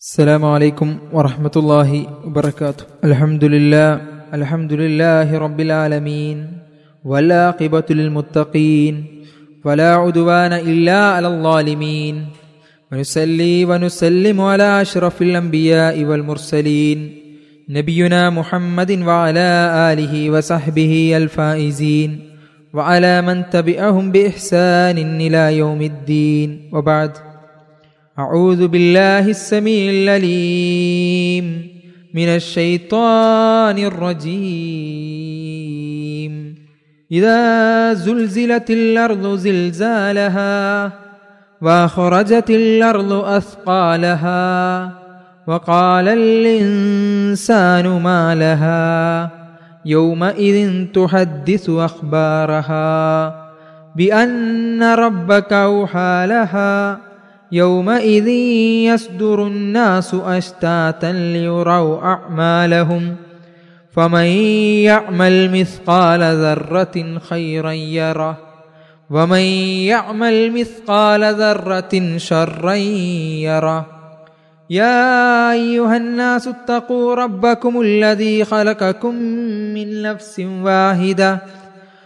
السلام عليكم ورحمة الله وبركاته. الحمد لله الحمد لله رب العالمين والعاقبة للمتقين ولا عدوان إلا على الظالمين. ونسلي ونسلم على أشرف الأنبياء والمرسلين نبينا محمد وعلى آله وصحبه الفائزين وعلى من تبعهم بإحسان إلى يوم الدين. وبعد أعوذ بالله السميع العليم من الشيطان الرجيم. إذا زلزلت الأرض زلزالها وأخرجت الأرض أثقالها وقال الإنسان ما لها يومئذ تحدث أخبارها بأن ربك أوحى لها يومئذ يصدر الناس أشتاتا ليروا أعمالهم فمن يعمل مثقال ذرة خيرا يره ومن يعمل مثقال ذرة شرا يره يا أيها الناس اتقوا ربكم الذي خلقكم من نفس واحدة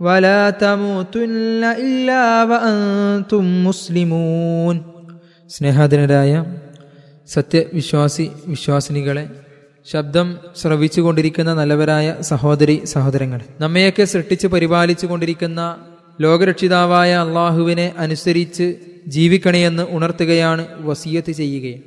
ولا تموتن إلا وأنتم مسلمون സ്നേഹാധനരായ സത്യവിശ്വാസി വിശ്വാസിനികളെ ശബ്ദം ശ്രവിച്ചുകൊണ്ടിരിക്കുന്ന നല്ലവരായ സഹോദരി സഹോദരങ്ങളെ നമ്മയൊക്കെ സൃഷ്ടിച്ച് പരിപാലിച്ചു കൊണ്ടിരിക്കുന്ന ലോകരക്ഷിതാവായ അള്ളാഹുവിനെ അനുസരിച്ച് ജീവിക്കണമെന്ന് ഉണർത്തുകയാണ് വസീയത്ത് ചെയ്യുകയും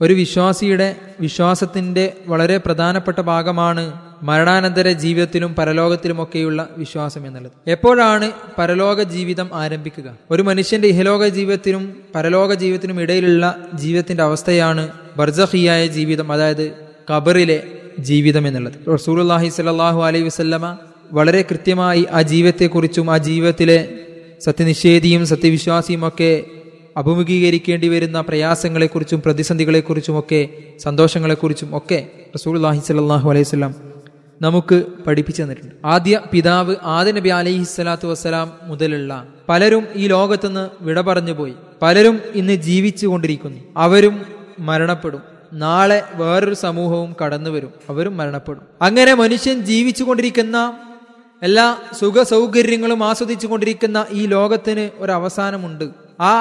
ഒരു വിശ്വാസിയുടെ വിശ്വാസത്തിന്റെ വളരെ പ്രധാനപ്പെട്ട ഭാഗമാണ് മരണാനന്തര ജീവിതത്തിലും പരലോകത്തിലുമൊക്കെയുള്ള വിശ്വാസം എന്നുള്ളത്. എപ്പോഴാണ് പരലോക ജീവിതം ആരംഭിക്കുക? ഒരു മനുഷ്യന്റെ ഇഹലോക ജീവിതത്തിനും പരലോക ജീവിതത്തിനും ഇടയിലുള്ള ജീവിതത്തിന്റെ അവസ്ഥയാണ് ബർജഹിയായ ജീവിതം അതായത് കബറിലെ ജീവിതം എന്നുള്ളത്. റസൂലുല്ലാഹി സ്വല്ലല്ലാഹു അലൈഹി വസല്ലമ വളരെ കൃത്യമായി ആ ജീവിതത്തെക്കുറിച്ചും ആ ജീവിതത്തിലെ സത്യനിഷേധിയും സത്യവിശ്വാസിയും ഒക്കെ അഭിമുഖീകരിക്കേണ്ടി വരുന്ന പ്രയാസങ്ങളെക്കുറിച്ചും പ്രതിസന്ധികളെക്കുറിച്ചുമൊക്കെ സന്തോഷങ്ങളെക്കുറിച്ചും ഒക്കെ സ്വല്ലാഹു അലൈഹി സ്വലാം നമുക്ക് പഠിപ്പിച്ചു തന്നിട്ടുണ്ട്. ആദ്യ പിതാവ് ആദ്യ നബി അലൈഹി സ്വലാത്തു വസ്സലാം മുതലുള്ള പലരും ഈ ലോകത്തുനിന്ന് വിട പറഞ്ഞു പോയി. പലരും ഇന്ന് ജീവിച്ചു കൊണ്ടിരിക്കുന്നു. അവരും മരണപ്പെടും. നാളെ വേറൊരു സമൂഹവും കടന്നു വരും. അവരും മരണപ്പെടും. അങ്ങനെ മനുഷ്യൻ ജീവിച്ചു കൊണ്ടിരിക്കുന്ന എല്ലാ സുഖ സൗകര്യങ്ങളും ആസ്വദിച്ചു കൊണ്ടിരിക്കുന്ന ഈ ലോകത്തിന് ഒരു അവസാനമുണ്ട് ആ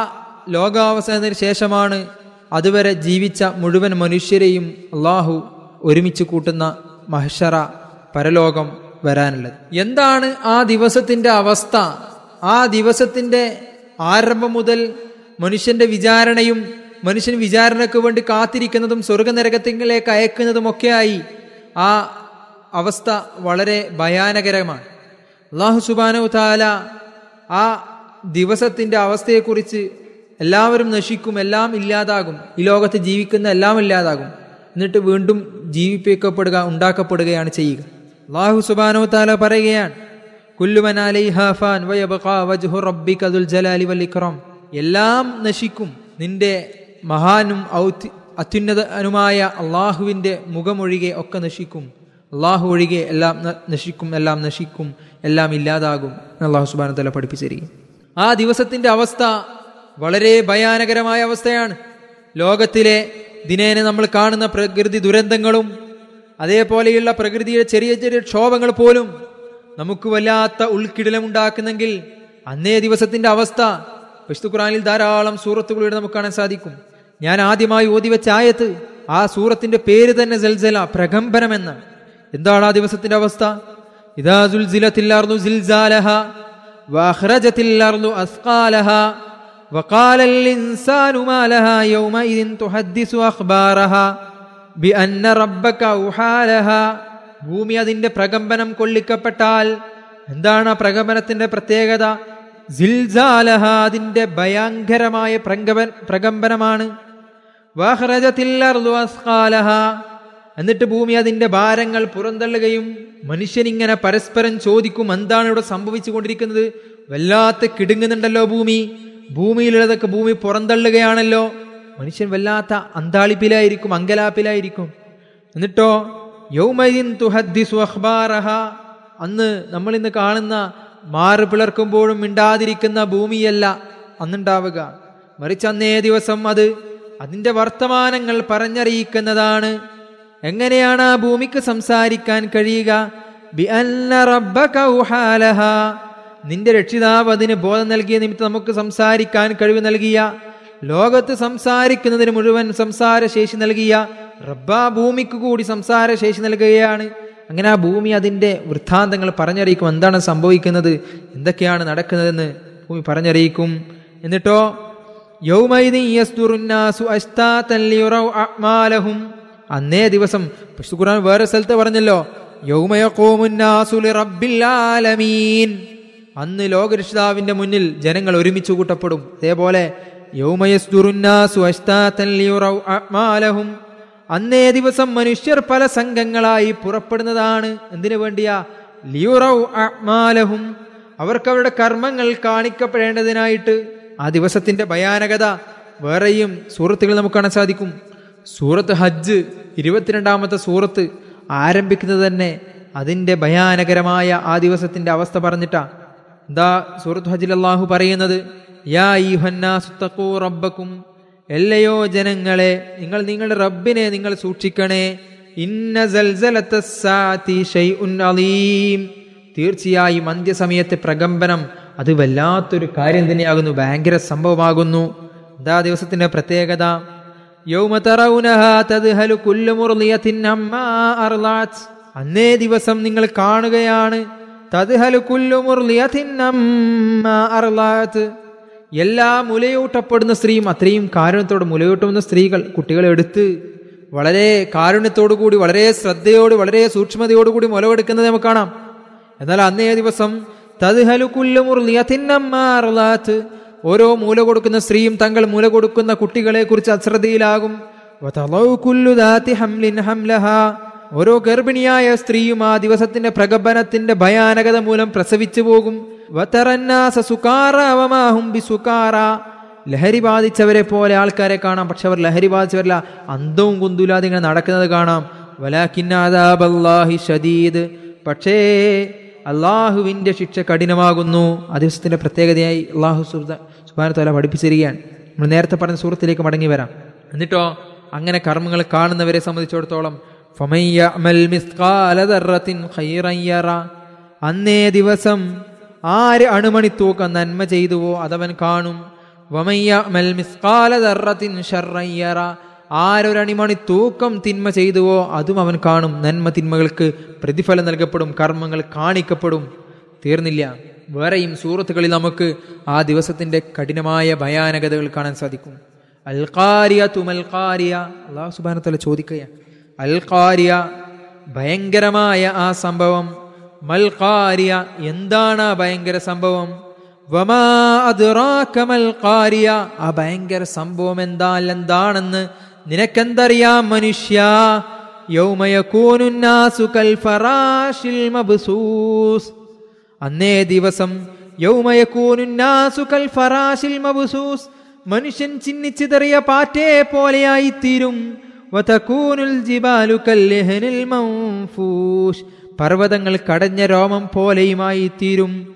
ലോകാവസാനത്തിന് ശേഷമാണ് അതുവരെ ജീവിച്ച മുഴുവൻ മനുഷ്യരെയും അള്ളാഹു ഒരുമിച്ച് കൂട്ടുന്ന മഹഷറ പരലോകം വരാനുള്ളത്. എന്താണ് ആ ദിവസത്തിന്റെ അവസ്ഥ? ആ ദിവസത്തിന്റെ ആരംഭം മുതൽ മനുഷ്യന്റെ വിചാരണയും മനുഷ്യൻ വിചാരണയ്ക്ക് വേണ്ടി കാത്തിരിക്കുന്നതും സ്വർഗനരകത്തിലേക്ക് അയക്കുന്നതുമൊക്കെയായി ആ അവസ്ഥ വളരെ ഭയാനകരമാണ്. അള്ളാഹു സുബാനു താല ആ ദിവസത്തിന്റെ അവസ്ഥയെക്കുറിച്ച് എല്ലാവരും നശിക്കും എല്ലാം ഇല്ലാതാകും. ഈ ലോകത്ത് ജീവിക്കുന്ന എല്ലാം ഇല്ലാതാകും. എന്നിട്ട് വീണ്ടും ജീവിപ്പിക്കപ്പെടുക ഉണ്ടാക്കപ്പെടുകയാണ് ചെയ്യുക. അള്ളാഹു സുബാനോ താല പറയുകയാണ് എല്ലാം നശിക്കും നിന്റെ മഹാനും അത്യുന്നതനുമായ അള്ളാഹുവിന്റെ മുഖമൊഴികെ ഒക്കെ നശിക്കും. അള്ളാഹു ഒഴികെ എല്ലാം നശിക്കും എല്ലാം നശിക്കും എല്ലാം ഇല്ലാതാകും അള്ളാഹു സുബാന തല പഠിപ്പിച്ചിരിക്കും ആ ദിവസത്തിന്റെ അവസ്ഥ വളരെ ഭയാനകരമായ അവസ്ഥയാണ്. ലോകത്തിലെ ദിനേന നമ്മൾ കാണുന്ന പ്രകൃതി ദുരന്തങ്ങളും അതേപോലെയുള്ള പ്രകൃതിയുടെ ചെറിയ ചെറിയ ക്ഷോഭങ്ങൾ പോലും നമുക്ക് വല്ലാത്ത ഉൾക്കിടലമുണ്ടാക്കുന്നെങ്കിൽ അന്നേ ദിവസത്തിന്റെ അവസ്ഥ വിശുദ്ധ ഖുറാനിൽ ധാരാളം സൂറത്തുകളിലൂടെ നമുക്ക് കാണാൻ സാധിക്കും ഞാൻ ആദ്യമായി ഓതി വെച്ച ആയത്ത് ആ സൂറത്തിന്റെ പേര് തന്നെ ജൽജല പ്രകമ്പനം എന്ന് എന്താണ് ആ ദിവസത്തിന്റെ അവസ്ഥ ഇതാ സുൽസിലത്തില്ലാർന്നു സിൽസാലഹ വാഹ്റജത്തില്ലാർന്നു അസ്കാലഹ وقال الإنسان ما لها يومئذ تحدث أخبارها ബി അന്ന റബ്ബക്ക ഉഹാലഹ ഭൂമി അതിന്റെ പ്രകമ്പനം കൊള്ളിക്കപ്പെട്ടാൽ എന്താണ് ആ പ്രകമ്പനത്തിന്റെ പ്രത്യേകത? സിൽസാലഹ അതിന്റെ ഭയങ്കരമായ പ്രകമ്പൻ പ്രകമ്പനമാണ്. എന്നിട്ട് ഭൂമി അതിന്റെ ഭാരങ്ങൾ പുറന്തള്ളുകയും മനുഷ്യൻ ഇങ്ങനെ പരസ്പരം ചോദിക്കും എന്താണ് ഇവിടെ സംഭവിച്ചു കൊണ്ടിരിക്കുന്നത് വല്ലാത്ത കിടുങ്ങുന്നുണ്ടല്ലോ ഭൂമി. ഭൂമിയിലുള്ളതൊക്കെ ഭൂമി പുറന്തള്ളുകയാണല്ലോ. മനുഷ്യൻ വല്ലാത്ത അന്താളിപ്പിലായിരിക്കും അങ്കലാപ്പിലായിരിക്കും. എന്നിട്ടോ യൗമയിൻ തുഹദ്ദിസു അഖ്ബാറഹ അന്ന് നമ്മൾ ഇന്ന് കാണുന്ന മാറു പിളർക്കുമ്പോഴും മിണ്ടാതിരിക്കുന്ന ഭൂമിയല്ല അന്നുണ്ടാവുക. മറിച്ച് അന്നേ ദിവസം അത് അതിന്റെ വർത്തമാനങ്ങൾ പറഞ്ഞറിയിക്കുന്നതാണ്. എങ്ങനെയാണ് ആ ഭൂമിക്ക് സംസാരിക്കാൻ കഴിയുക. നിന്റെ രക്ഷിതാവ് അതിന് ബോധം നൽകിയ നിമിത്തം നമുക്ക് സംസാരിക്കാൻ കഴിവ് നൽകിയ ലോകത്ത് സംസാരിക്കുന്നതിന് മുഴുവൻ സംസാരശേഷി നൽകിയ റബ്ബ ഭൂമിക്ക് കൂടി സംസാരശേഷി നൽകുകയാണ്. അങ്ങനെ ആ ഭൂമി അതിന്റെ വൃത്താന്തങ്ങൾ പറഞ്ഞറിയിക്കും എന്താണ് സംഭവിക്കുന്നത് എന്തൊക്കെയാണ് നടക്കുന്നതെന്ന് ഭൂമി പറഞ്ഞറിയിക്കും. എന്നിട്ടോ അന്നേ ദിവസം ഖുർആൻ വേറെ സ്ഥലത്ത് പറഞ്ഞല്ലോ അന്ന് ലോകരക്ഷിതാവിന്റെ മുന്നിൽ ജനങ്ങൾ ഒരുമിച്ച് കൂട്ടപ്പെടും. അതേപോലെ യൗമയസ്ദുറുന്നാസു അശ്താതൻ ലിയുറൗ അഅ്മാലഹും. അന്നേ ദിവസം മനുഷ്യർ പല സംഘങ്ങളായി പുറപ്പെടുന്നതാണ്. എന്തിനു വേണ്ടിയാ? ലിയുറൗ അക്മാലഹും അവർക്ക് അവരുടെ കർമ്മങ്ങൾ കാണിക്കപ്പെടേണ്ടതിനായിട്ട്. ആ ദിവസത്തിന്റെ ഭയാനകത വേറെയും സൂറത്തുകൾ നമുക്ക് കാണാൻ സാധിക്കും. സൂറത്ത് ഹജ്ജ് ഇരുപത്തിരണ്ടാമത്തെ സൂറത്ത് ആരംഭിക്കുന്നത് തന്നെ അതിന്റെ ഭയാനകരമായ ആ ദിവസത്തിന്റെ അവസ്ഥ പറഞ്ഞിട്ടാ. എന്താ സൂറത്ത് ഹജ്ജിൽ അള്ളാഹു പറയുന്നത്? യാ റബ്ബക്കും എല്ലയോ ജനങ്ങളെ നിങ്ങൾ നിങ്ങളുടെ റബ്ബിനെ നിങ്ങൾ സൂക്ഷിക്കണേ. ഇന്ന അലീം. തീർച്ചയായും അന്ത്യസമയത്തെ പ്രകമ്പനം അത് വല്ലാത്തൊരു കാര്യം തന്നെയാകുന്നു ഭയങ്കര സംഭവമാകുന്നു. എന്താ ദിവസത്തിന്റെ പ്രത്യേകത. അന്നേ ദിവസം നിങ്ങൾ കാണുകയാണ് തദ്ഹലു കുല്ലു മുർളിയത്തിൻ അമ്മാ അർളാത് എല്ലാ മുലയൂട്ടപ്പെടുന്ന സ്ത്രീയും അത്രയും കാരുണ്യത്തോടെ മുലയൂട്ടുന്ന സ്ത്രീകൾ കുട്ടികളെ എടുത്ത് വളരെ കാരുണ്യത്തോടു കൂടി വളരെ ശ്രദ്ധയോട് വളരെ സൂക്ഷ്മതയോടുകൂടി മുലവെടുക്കുന്നത് നമുക്ക് കാണാം. എന്നാൽ അന്നേ ദിവസം ഓരോ മൂല കൊടുക്കുന്ന സ്ത്രീയും തങ്ങൾ മൂല കൊടുക്കുന്ന കുട്ടികളെ കുറിച്ച് അശ്രദ്ധയിലാകും. ഓരോ ഗർഭിണിയായ സ്ത്രീയും ആ ദിവസത്തിന്റെ പ്രകമ്പനത്തിന്റെ ഭയാനകത മൂലം പ്രസവിച്ചു പോകും. വതറന്നാസ സുകാറ വമാഹും ബിസുകാറ. ലഹരി ബാധിച്ചവരെ പോലെ ആൾക്കാരെ കാണാം. പക്ഷെ അവർ ലഹരി ബാധിച്ചവരല്ല. അന്തവും കുന്തുലാതെ ഇങ്ങനെ നടക്കുന്നത് കാണാം. വലാഖിന്നാദാബല്ലാഹി ഷദീദ്. പക്ഷേ അള്ളാഹുവിന്റെ ശിക്ഷ കഠിനമാകുന്നു. ആ ദിവസത്തിന്റെ പ്രത്യേകതയായി അള്ളാഹു സുബാനത്തോല പഠിപ്പിച്ചിരിക്കുകയാണ്. നമ്മൾ നേരത്തെ പറഞ്ഞ സൂറത്തിലേക്ക് മടങ്ങി വരാം. എന്നിട്ടോ അങ്ങനെ കർമ്മങ്ങൾ കാണുന്നവരെ സംബന്ധിച്ചിടത്തോളം. അന്നേ ദിവസം ആര് അണുമണി തൂക്കം നന്മ ചെയ്തുവോ അതവൻ കാണും. വമയ്യ മൽ ദർറത്തിൻ ശർറൻ യറ. ആരൊരണിമണി തൂക്കം തിന്മ ചെയ്തുവോ അതും അവൻ കാണും. നന്മ തിന്മകൾക്ക് പ്രതിഫലം നൽകപ്പെടും കർമ്മങ്ങൾ കാണിക്കപ്പെടും. തീർന്നില്ല. വേറെയും സൂറത്തുകളിൽ നമുക്ക് ആ ദിവസത്തിന്റെ കഠിനമായ ഭയാനകതകൾ കാണാൻ സാധിക്കും. അൽക്കാരിയ തുമൽക്കാരിയ അള്ളാഹു സുബാനത്തല ചോദിക്കുക അൽക്കാരിയ ഭയങ്കരമായ ആ സംഭവം. മൽക്കാരിയ എന്താണ് ആ ഭയങ്കര സംഭവം? വമാ അദ്റാക മൽക്കാരിയ ആ ഭയങ്കര സംഭവം എന്താ? എന്താണെന്ന് നിനക്കെന്തറിയാം മനുഷ്യ? മബ്സൂസ്. അന്നേ ദിവസം മബ്സൂസ്. മനുഷ്യൻ ചിന്നിച്ചിതറിയ പാറ്റേ പോലെയായി തീരും വതകൂനുൽ ജിബാലു പർവതങ്ങൾ കടഞ്ഞ രോമം പോലെയുമായി തീരും.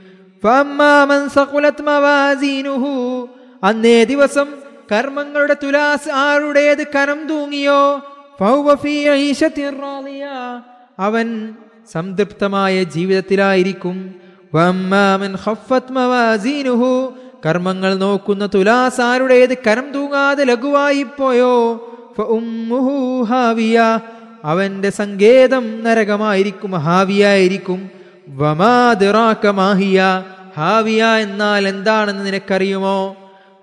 അന്നേ ദിവസം കർമ്മങ്ങളുടെ തുലാസ് ആരുടേത് കനം തൂങ്ങിയോ. അവൻ സംതൃപ്തമായ ജീവിതത്തിലായിരിക്കും. കർമ്മങ്ങൾ നോക്കുന്ന തുലാസ് ആരുടേത് കനം തൂങ്ങാതെ ലഘുവായിപ്പോയോ? അവന്റെ സങ്കേതം നരകമായിരിക്കും ഹാവിയായിരിക്കും. വമാദിറാക്കമാഹിയ ഹാവിയ എന്നാൽ എന്താണെന്ന് നിനക്കറിയുമോ?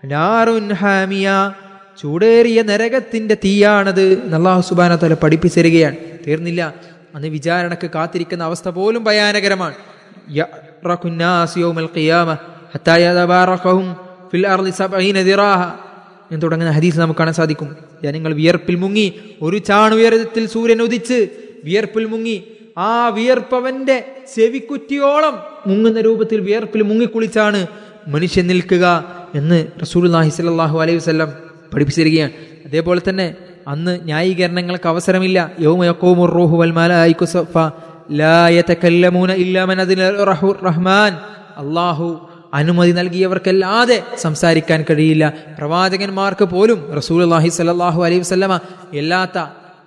നാറുൻ ഹാമിയ ചൂടേറിയ നരകത്തിന്റെ തീയാണത്. നല്ലാഹു സുബാന തല പഠിപ്പിച്ചിരികയാണ് തീർന്നില്ല. അന്ന് വിചാരണക്ക് കാത്തിരിക്കുന്ന അവസ്ഥ പോലും ഭയാനകരമാണ്. യൗമൽ ഖിയാമ ഫിൽ അർളി സബഈന ദിറാഹ. എന്ന് തുടങ്ങുന്ന ഹദീസ് നമുക്ക് കാണാൻ സാധിക്കും. ജനങ്ങൾ വിയർപ്പിൽ മുങ്ങി ഒരു ചാണുയരത്തിൽ സൂര്യൻ ഉദിച്ച് വിയർപ്പിൽ മുങ്ങി ആ വിയർപ്പവന്റെ ചെവിക്കുറ്റിയോളം മുങ്ങുന്ന രൂപത്തിൽ വിയർപ്പിൽ മുങ്ങിക്കുളിച്ചാണ് മനുഷ്യൻ നിൽക്കുക എന്ന് റസൂലുള്ളാഹി സ്വല്ലല്ലാഹു അലൈഹി വസല്ലം പഠിപ്പിച്ചിരിക്കുകയാണ്. അതേപോലെ തന്നെ അന്ന് ന്യായീകരണങ്ങൾക്ക് അവസരമില്ല. സഫ ലാ യതകല്ലമൂന ഇല്ലാ മൻ റഹ്മാൻ. അല്ലാഹു അനുമതി നൽകിയവർക്കല്ലാതെ സംസാരിക്കാൻ കഴിയില്ല. പ്രവാചകന്മാർക്ക് പോലും റസൂൽ അള്ളാഹി സല്ലാഹു അലൈഹി വസ്ലമ എല്ലാത്ത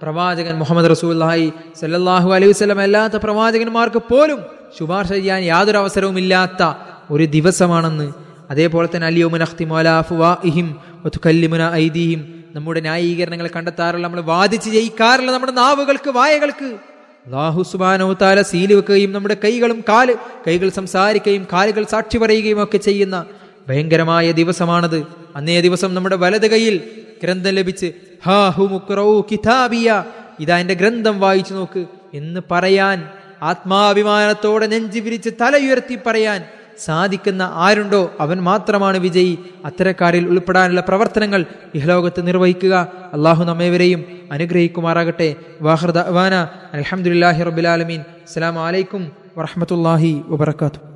പ്രവാചകൻ മുഹമ്മദ് റസൂലുള്ളാഹി സല്ലാഹു അലൈഹി വസ്ലമ അല്ലാത്ത പ്രവാചകന്മാർക്ക് പോലും ശുപാർശ ചെയ്യാൻ യാതൊരു അവസരവും ഇല്ലാത്ത ഒരു ദിവസമാണെന്ന്. അതേപോലെ തന്നെ അലിയോമുൻ അഖ്തിമോലാഫുവാഹിം ഒത്തുക്കല്ലിമുന ഐദീഹിം. നമ്മുടെ ന്യായീകരണങ്ങൾ കണ്ടെത്താറുള്ള നമ്മൾ വാദിച്ച് ജയിക്കാറുള്ള നമ്മുടെ നാവുകൾക്ക് വായകൾക്ക് അള്ളാഹു സുബാനോ താല സീൽ വെക്കുകയും നമ്മുടെ കൈകളും കാൽ കൈകൾ സംസാരിക്കുകയും കാലുകൾ സാക്ഷി പറയുകയും ഒക്കെ ചെയ്യുന്ന ഭയങ്കരമായ ദിവസമാണത്. അന്നേ ദിവസം നമ്മുടെ വലത് കൈയിൽ ഗ്രന്ഥം ലഭിച്ച് കിതാബിയ ഇതാ എന്റെ ഗ്രന്ഥം വായിച്ചു നോക്ക് എന്ന് പറയാൻ ആത്മാഭിമാനത്തോടെ നെഞ്ചു വിരിച്ച് തലയുയർത്തി പറയാൻ സാധിക്കുന്ന ആരുണ്ടോ അവൻ മാത്രമാണ് വിജയി. അത്തരക്കാരിൽ ഉൾപ്പെടാനുള്ള പ്രവർത്തനങ്ങൾ ഇഹലോകത്ത് നിർവഹിക്കുക. അള്ളാഹു നമ്മേവരെയും അനുഗ്രഹിക്കുമാറാകട്ടെ. വാഹൃദ അലഹമുല്ലാഹി റബുലാലമീൻ അസ്സലാമു അലൈക്കും വറഹമത്തല്ലാഹി വബർക്കാത്തു